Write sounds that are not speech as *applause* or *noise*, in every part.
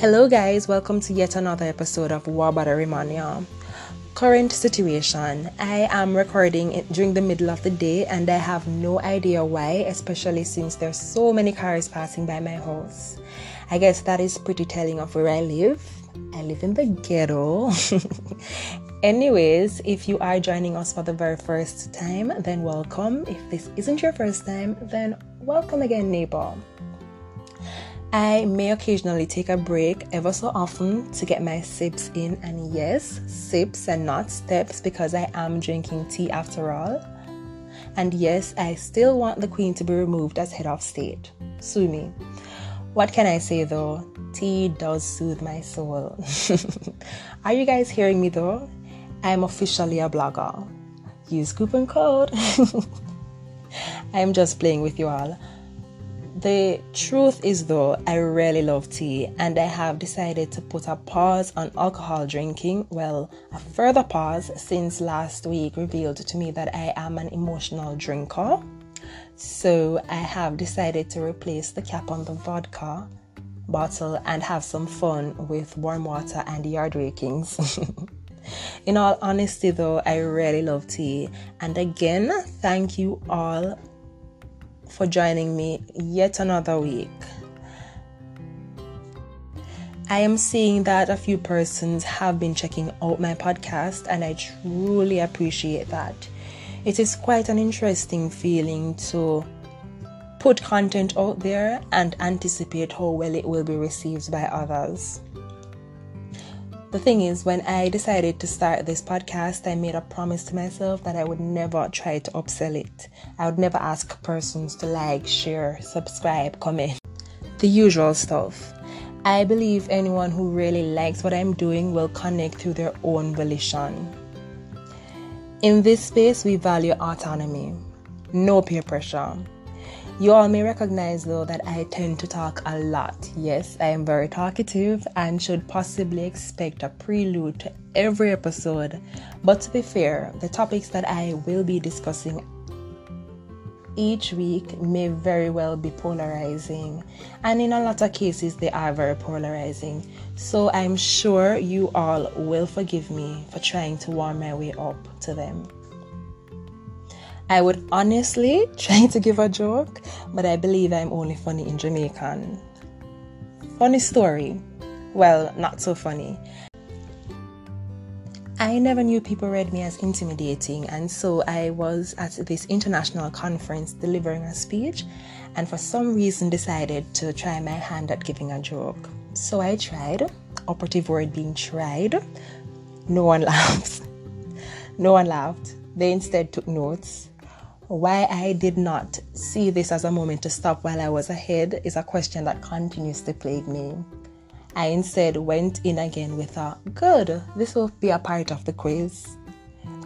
Hello, guys, welcome to yet another episode of Wabada Mania. Current situation I am recording it during the middle of the day and I have no idea why, especially since there's so many cars passing by my house. I guess that is pretty telling of where I live. I live in the ghetto. *laughs* Anyways, if you are joining us for the very first time, then welcome. If this isn't your first time, then welcome again, neighbor. I may occasionally take a break ever so often to get my sips in, and yes, sips and not steps because I am drinking tea after all. And yes, I still want the Queen to be removed as head of state. Sue me. What can I say though? Tea does soothe my soul. *laughs* Are you guys hearing me though? I'm officially a blogger. Use coupon code. *laughs* I'm just playing with you all. The truth is, though, I really love tea and I have decided to put a pause on alcohol drinking. Well, a further pause since last week revealed to me that I am an emotional drinker. So I have decided to replace the cap on the vodka bottle and have some fun with warm water and yard rakings. *laughs* In all honesty, though, I really love tea. And again, thank you all for joining me yet another week. I am seeing that a few persons have been checking out my podcast, and I truly appreciate that. It is quite an interesting feeling to put content out there and anticipate how well it will be received by others. The thing is, when I decided to start this podcast, I made a promise to myself that I would never try to upsell it. I would never ask persons to like, share, subscribe, comment, the usual stuff. I believe anyone who really likes what I'm doing will connect through their own volition. In this space, we value autonomy, no peer pressure. You all may recognize though that I tend to talk a lot. Yes, I am very talkative and should possibly expect a prelude to every episode. But to be fair, the topics that I will be discussing each week may very well be polarizing, and in a lot of cases, they are very polarizing. So I'm sure you all will forgive me for trying to warm my way up to them. I would honestly *laughs* try to give a joke, but I believe I'm only funny in Jamaican. Funny story. Well, not so funny. I never knew people read me as intimidating, and so I was at this international conference delivering a speech, and for some reason decided to try my hand at giving a joke. So I tried, operative word being tried. No one *laughs* laughed. No one laughed. They instead took notes why I did not see this as a moment to stop while I was ahead is a question that continues to plague me. I instead went in again with a good, this will be a part of the quiz.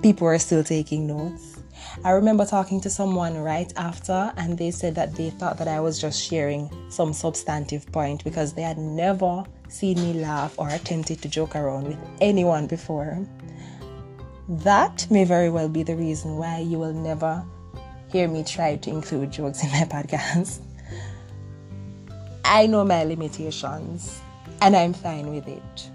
People were still taking notes. I remember talking to someone right after, and they said that they thought that I was just sharing some substantive point because they had never seen me laugh or attempted to joke around with anyone before. That may very well be the reason why you will never hear me try to include jokes in my *laughs* podcast. I know my limitations and I'm fine with it.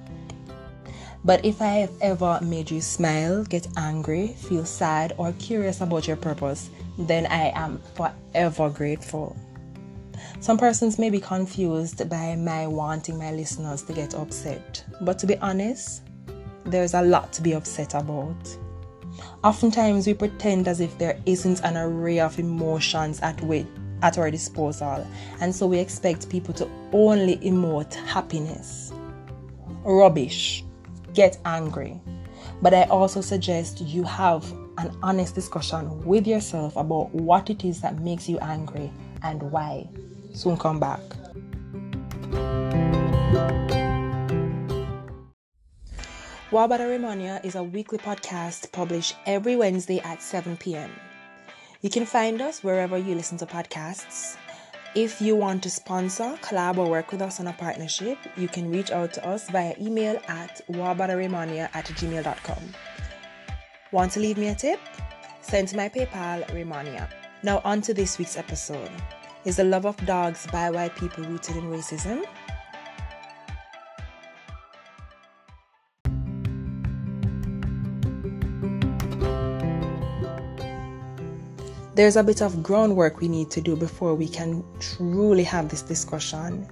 But if I have ever made you smile, get angry, feel sad, or curious about your purpose, then I am forever grateful. Some persons may be confused by my wanting my listeners to get upset, but to be honest, there's a lot to be upset about. Oftentimes, we pretend as if there isn't an array of emotions at, at our disposal, and so we expect people to only emote happiness. Rubbish. Get angry. But I also suggest you have an honest discussion with yourself about what it is that makes you angry and why. Soon come back. Wabada Remania is a weekly podcast published every Wednesday at 7 p.m. You can find us wherever you listen to podcasts. If you want to sponsor, collab, or work with us on a partnership, you can reach out to us via email at wabadaremania at gmail.com. Want to leave me a tip? Send to my PayPal, Remania. Now, on to this week's episode. Is the love of dogs by white people rooted in racism? There's a bit of groundwork we need to do before we can truly have this discussion.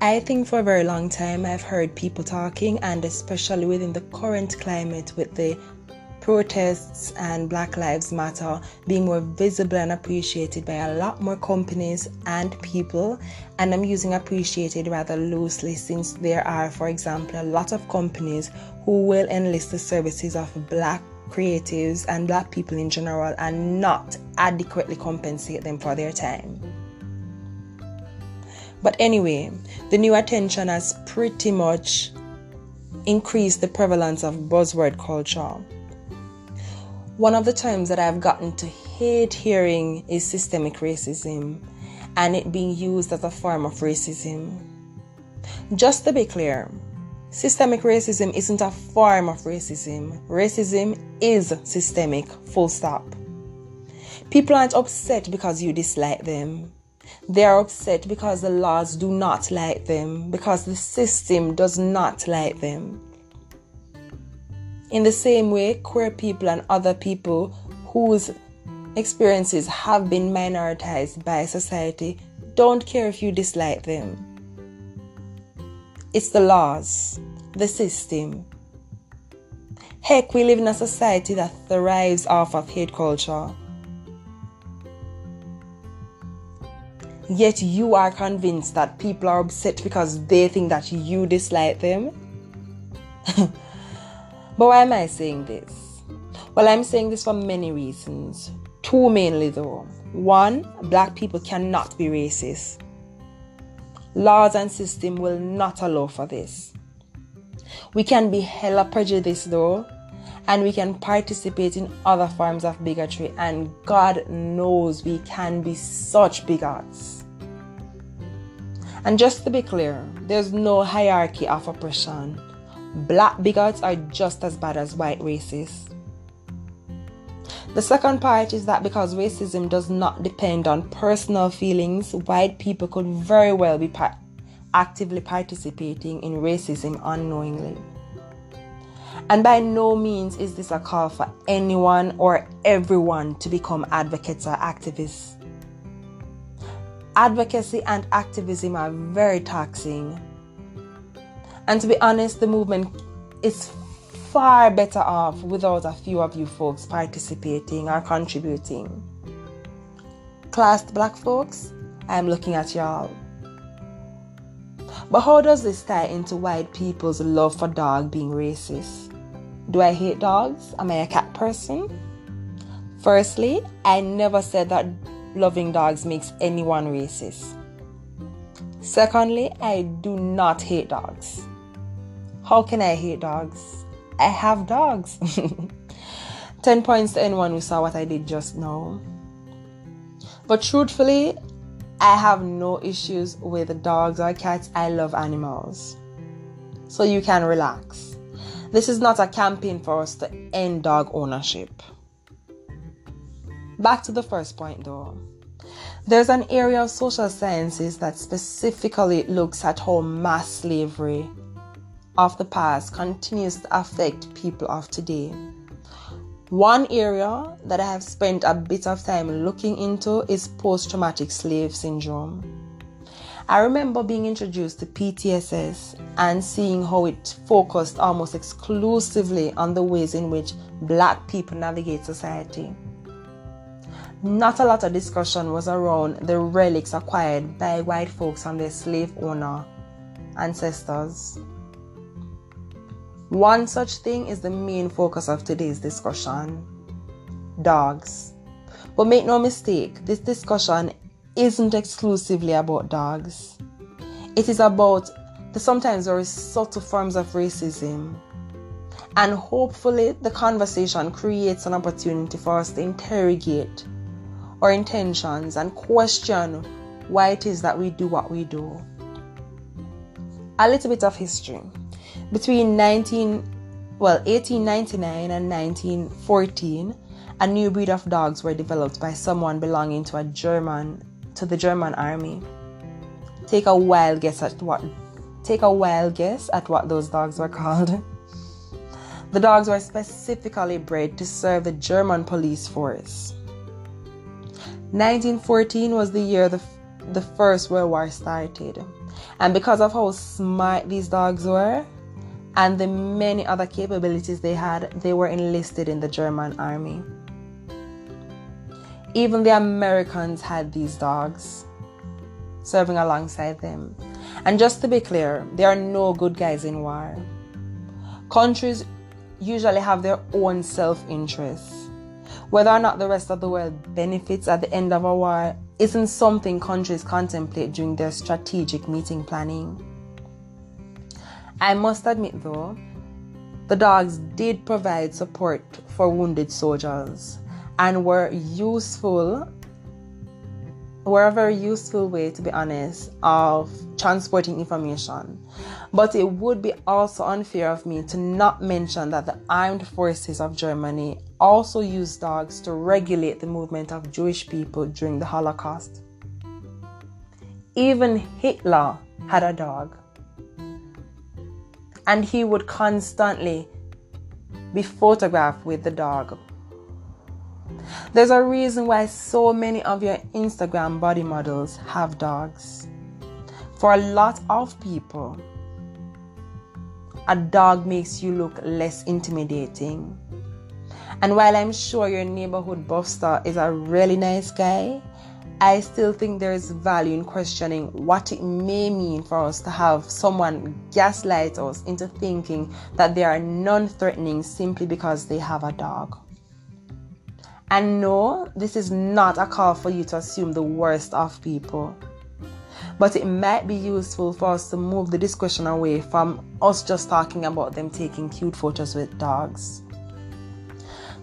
I think for a very long time I've heard people talking, and especially within the current climate with the protests and Black Lives Matter being more visible and appreciated by a lot more companies and people. And I'm using appreciated rather loosely since there are, for example, a lot of companies who will enlist the services of black creatives and black people in general and not adequately compensate them for their time. But anyway, the new attention has pretty much increased the prevalence of buzzword culture. One of the terms that I've gotten to hate hearing is systemic racism and it being used as a form of racism. Just to be clear, systemic racism isn't a form of racism. Racism is systemic, full stop. People aren't upset because you dislike them. They are upset because the laws do not like them, because the system does not like them. In the same way, queer people and other people whose experiences have been minoritized by society don't care if you dislike them. It's the laws, the system. Heck, we live in a society that thrives off of hate culture. Yet you are convinced that people are upset because they think that you dislike them. *laughs* But why am I saying this? Well, I'm saying this for many reasons. Two mainly, though. One, black people cannot be racist. Laws and system will not allow for this. We can be hella prejudiced, though, and we can participate in other forms of bigotry, and God knows we can be such bigots. And just to be clear, there's no hierarchy of oppression black bigots are just as bad as white racists. The second part is that because racism does not depend on personal feelings, white people could very well be par- actively participating in racism unknowingly. And by no means is this a call for anyone or everyone to become advocates or activists. Advocacy and activism are very taxing and to be honest, the movement is far better off without a few of you folks participating or contributing. Classed black folks, I'm looking at y'all. But how does this tie into white people's love for dog being racist? Do I hate dogs? Am I a cat person? Firstly, I never said that loving dogs makes anyone racist. Secondly, I do not hate dogs. How can I hate dogs? I have dogs. *laughs* 10 points to anyone who saw what I did just now. But truthfully, I have no issues with dogs or cats. I love animals. So you can relax. This is not a campaign for us to end dog ownership. Back to the first point though. There's an area of social sciences that specifically looks at how mass slavery of the past continues to affect people of today. One area that I have spent a bit of time looking into is post traumatic slave syndrome. I remember being introduced to PTSS and seeing how it focused almost exclusively on the ways in which black people navigate society. Not a lot of discussion was around the relics acquired by white folks and their slave owner ancestors. One such thing is the main focus of today's discussion dogs. But make no mistake, this discussion isn't exclusively about dogs. It is about the sometimes very subtle forms of racism. And hopefully, the conversation creates an opportunity for us to interrogate our intentions and question why it is that we do what we do. A little bit of history. Between 19, well, 1899 and 1914, a new breed of dogs were developed by someone belonging to a German to the German army. Take a wild guess at what take a wild guess at what those dogs were called. *laughs* The dogs were specifically bred to serve the German police force. 1914 was the year the, the First World War started. And because of how smart these dogs were and the many other capabilities they had, they were enlisted in the German army. Even the Americans had these dogs serving alongside them. And just to be clear, there are no good guys in war. Countries usually have their own self interests. Whether or not the rest of the world benefits at the end of a war isn't something countries contemplate during their strategic meeting planning. I must admit, though, the dogs did provide support for wounded soldiers and were useful were a very useful way, to be honest, of transporting information. But it would be also unfair of me to not mention that the armed forces of Germany also used dogs to regulate the movement of Jewish people during the Holocaust. Even Hitler had a dog. And he would constantly be photographed with the dog there's a reason why so many of your Instagram body models have dogs. For a lot of people, a dog makes you look less intimidating. And while I'm sure your neighborhood buffstar is a really nice guy, I still think there is value in questioning what it may mean for us to have someone gaslight us into thinking that they are non threatening simply because they have a dog. And no, this is not a call for you to assume the worst of people. But it might be useful for us to move the discussion away from us just talking about them taking cute photos with dogs.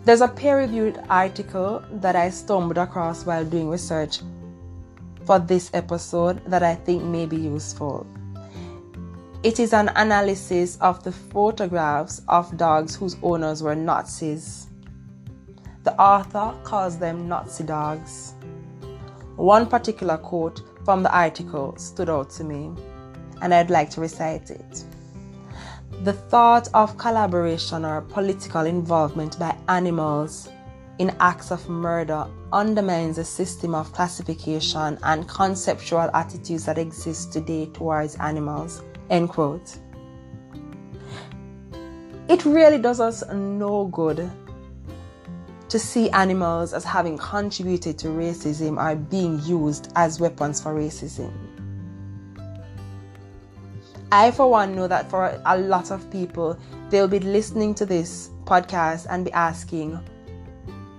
There's a peer reviewed article that I stumbled across while doing research for this episode that I think may be useful. It is an analysis of the photographs of dogs whose owners were Nazis. The author calls them Nazi dogs. One particular quote from the article stood out to me, and I'd like to recite it. The thought of collaboration or political involvement by animals in acts of murder undermines the system of classification and conceptual attitudes that exist today towards animals. End quote. It really does us no good to see animals as having contributed to racism or being used as weapons for racism. I, for one, know that for a lot of people, they'll be listening to this podcast and be asking,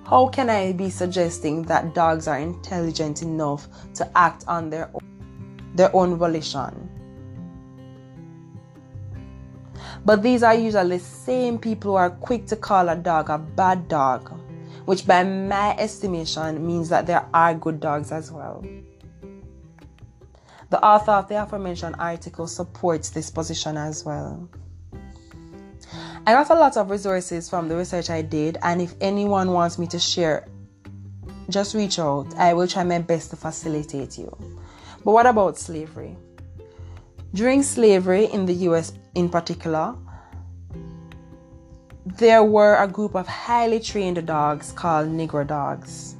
How can I be suggesting that dogs are intelligent enough to act on their own, their own volition? But these are usually the same people who are quick to call a dog a bad dog which by my estimation means that there are good dogs as well. The author of the aforementioned article supports this position as well. I got a lot of resources from the research I did, and if anyone wants me to share, just reach out. I will try my best to facilitate you. But what about slavery? During slavery in the US in particular, there were a group of highly trained dogs called Negro dogs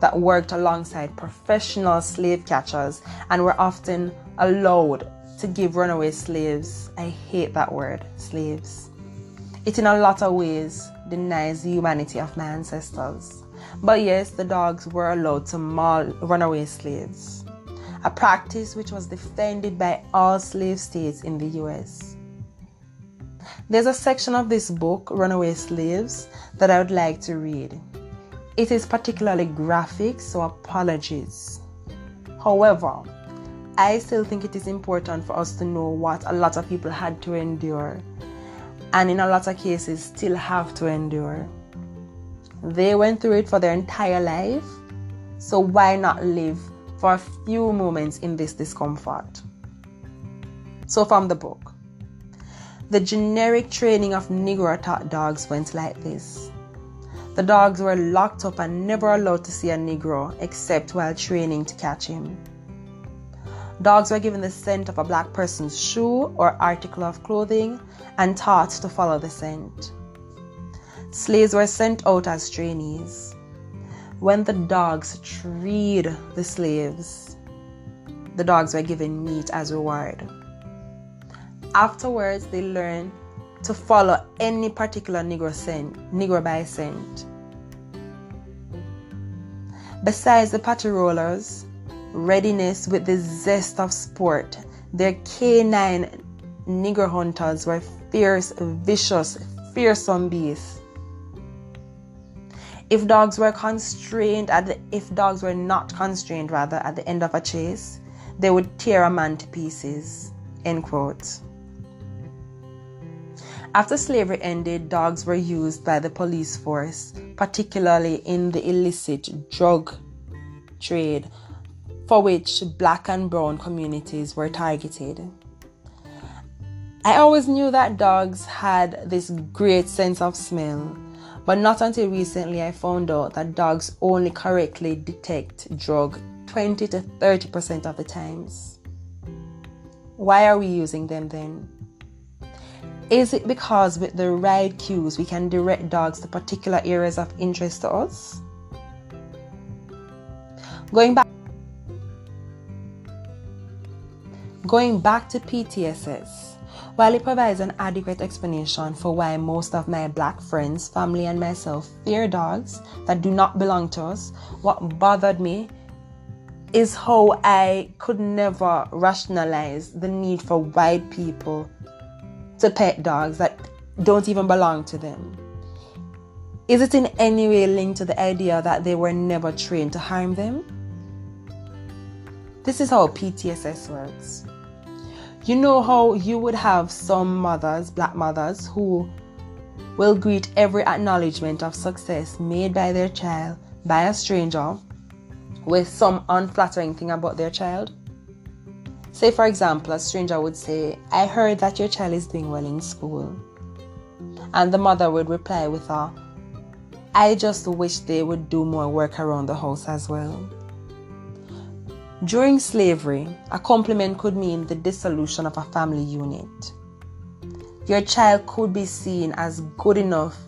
that worked alongside professional slave catchers and were often allowed to give runaway slaves, I hate that word, slaves. It in a lot of ways denies the humanity of my ancestors. But yes, the dogs were allowed to maul runaway slaves, a practice which was defended by all slave states in the US. There's a section of this book, Runaway Slaves, that I would like to read. It is particularly graphic, so apologies. However, I still think it is important for us to know what a lot of people had to endure, and in a lot of cases, still have to endure. They went through it for their entire life, so why not live for a few moments in this discomfort? So, from the book the generic training of Negro taught dogs went like this. The dogs were locked up and never allowed to see a Negro except while training to catch him. Dogs were given the scent of a black person's shoe or article of clothing and taught to follow the scent. Slaves were sent out as trainees. when the dogs freed the slaves, the dogs were given meat as reward. Afterwards, they learned to follow any particular Negro scent, Negro by scent. Besides the patrollers, readiness with the zest of sport, their canine Negro hunters were fierce, vicious, fearsome beasts. If dogs were constrained at the, if dogs were not constrained rather at the end of a chase, they would tear a man to pieces. End quote. After slavery ended, dogs were used by the police force, particularly in the illicit drug trade, for which black and brown communities were targeted. I always knew that dogs had this great sense of smell, but not until recently I found out that dogs only correctly detect drug 20 to 30% of the times. Why are we using them then? Is it because with the right cues we can direct dogs to particular areas of interest to us? Going back Going back to PTSS, while it provides an adequate explanation for why most of my black friends, family, and myself fear dogs that do not belong to us, what bothered me is how I could never rationalize the need for white people to pet dogs that don't even belong to them? Is it in any way linked to the idea that they were never trained to harm them? This is how PTSS works. You know how you would have some mothers, black mothers, who will greet every acknowledgement of success made by their child by a stranger with some unflattering thing about their child? Say, for example, a stranger would say, I heard that your child is doing well in school. And the mother would reply with a, I just wish they would do more work around the house as well. During slavery, a compliment could mean the dissolution of a family unit. Your child could be seen as good enough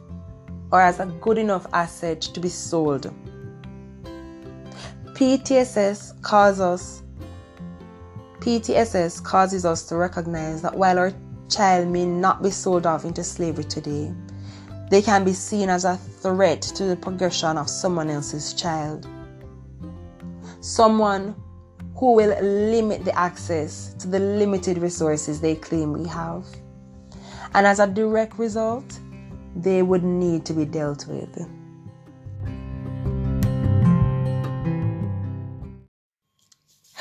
or as a good enough asset to be sold. PTSS causes us PTSS causes us to recognize that while our child may not be sold off into slavery today, they can be seen as a threat to the progression of someone else's child. Someone who will limit the access to the limited resources they claim we have. And as a direct result, they would need to be dealt with.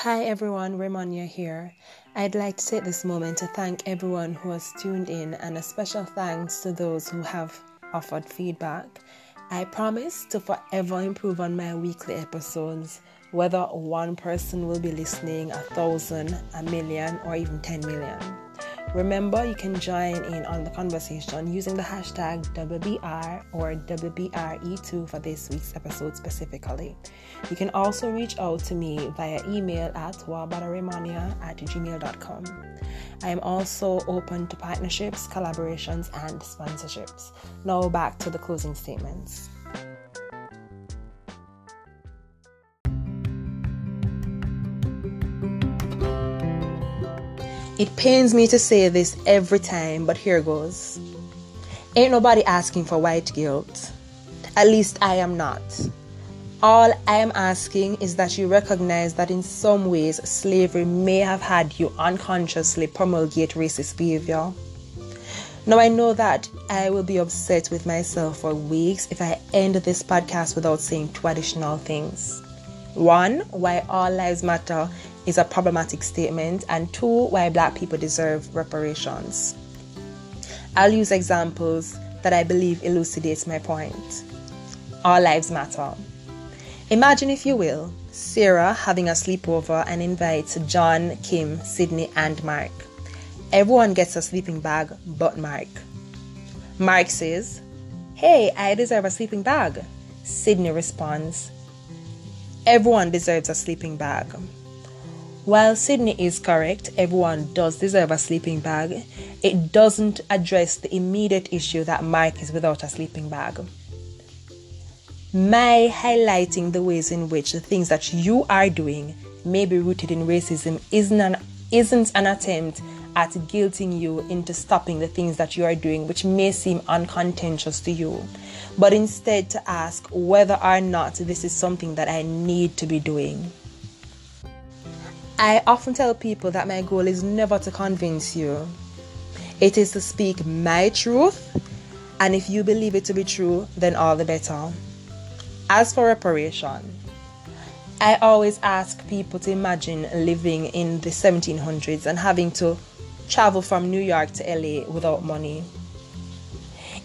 Hi everyone, Ramonia here. I'd like to take this moment to thank everyone who has tuned in and a special thanks to those who have offered feedback. I promise to forever improve on my weekly episodes, whether one person will be listening, a thousand, a million, or even 10 million. Remember, you can join in on the conversation using the hashtag WBR or WBRE2 for this week's episode specifically. You can also reach out to me via email at wabadarimania at gmail.com. I am also open to partnerships, collaborations, and sponsorships. Now back to the closing statements. It pains me to say this every time, but here goes. Ain't nobody asking for white guilt. At least I am not. All I am asking is that you recognize that in some ways slavery may have had you unconsciously promulgate racist behavior. Now, I know that I will be upset with myself for weeks if I end this podcast without saying two additional things. One, why all lives matter is a problematic statement, and two, why black people deserve reparations. I'll use examples that I believe elucidates my point. All lives matter. Imagine, if you will, Sarah having a sleepover and invites John, Kim, Sydney, and Mark. Everyone gets a sleeping bag but Mark. Mark says, Hey, I deserve a sleeping bag. Sydney responds, Everyone deserves a sleeping bag. While Sydney is correct, everyone does deserve a sleeping bag, it doesn't address the immediate issue that Mike is without a sleeping bag. My highlighting the ways in which the things that you are doing may be rooted in racism isn't an, isn't an attempt at guilting you into stopping the things that you are doing, which may seem uncontentious to you, but instead to ask whether or not this is something that I need to be doing. I often tell people that my goal is never to convince you, it is to speak my truth, and if you believe it to be true, then all the better. As for reparation, I always ask people to imagine living in the 1700s and having to travel from New York to LA without money.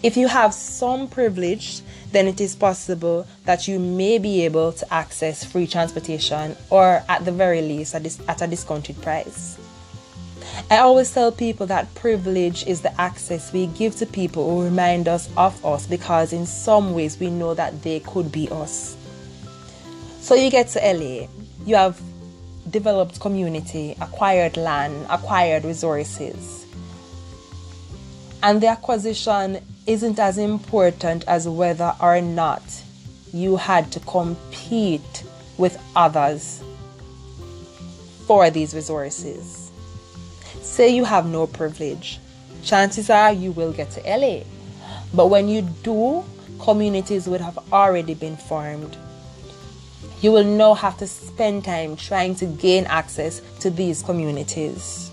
If you have some privilege, then it is possible that you may be able to access free transportation or at the very least at a discounted price. I always tell people that privilege is the access we give to people who remind us of us because in some ways we know that they could be us. So you get to LA, you have developed community, acquired land, acquired resources. And the acquisition isn't as important as whether or not you had to compete with others for these resources. Say you have no privilege, chances are you will get to LA. But when you do, communities would have already been formed you will now have to spend time trying to gain access to these communities.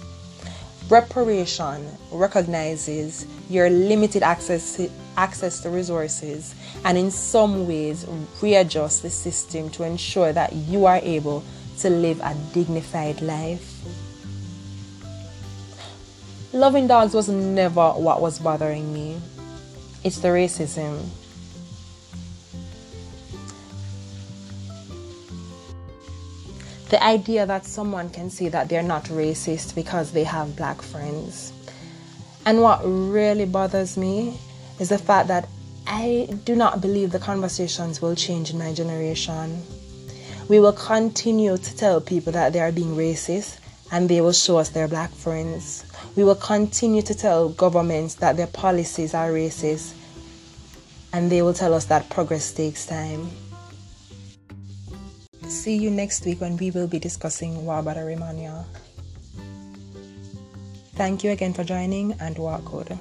Reparation recognizes your limited access to, access to resources and in some ways readjusts the system to ensure that you are able to live a dignified life. Loving dogs was never what was bothering me. It's the racism the idea that someone can say that they're not racist because they have black friends. And what really bothers me is the fact that I do not believe the conversations will change in my generation. We will continue to tell people that they are being racist and they will show us their black friends. We will continue to tell governments that their policies are racist and they will tell us that progress takes time. See you next week when we will be discussing Wabadarimania. Thank you again for joining and Wakod.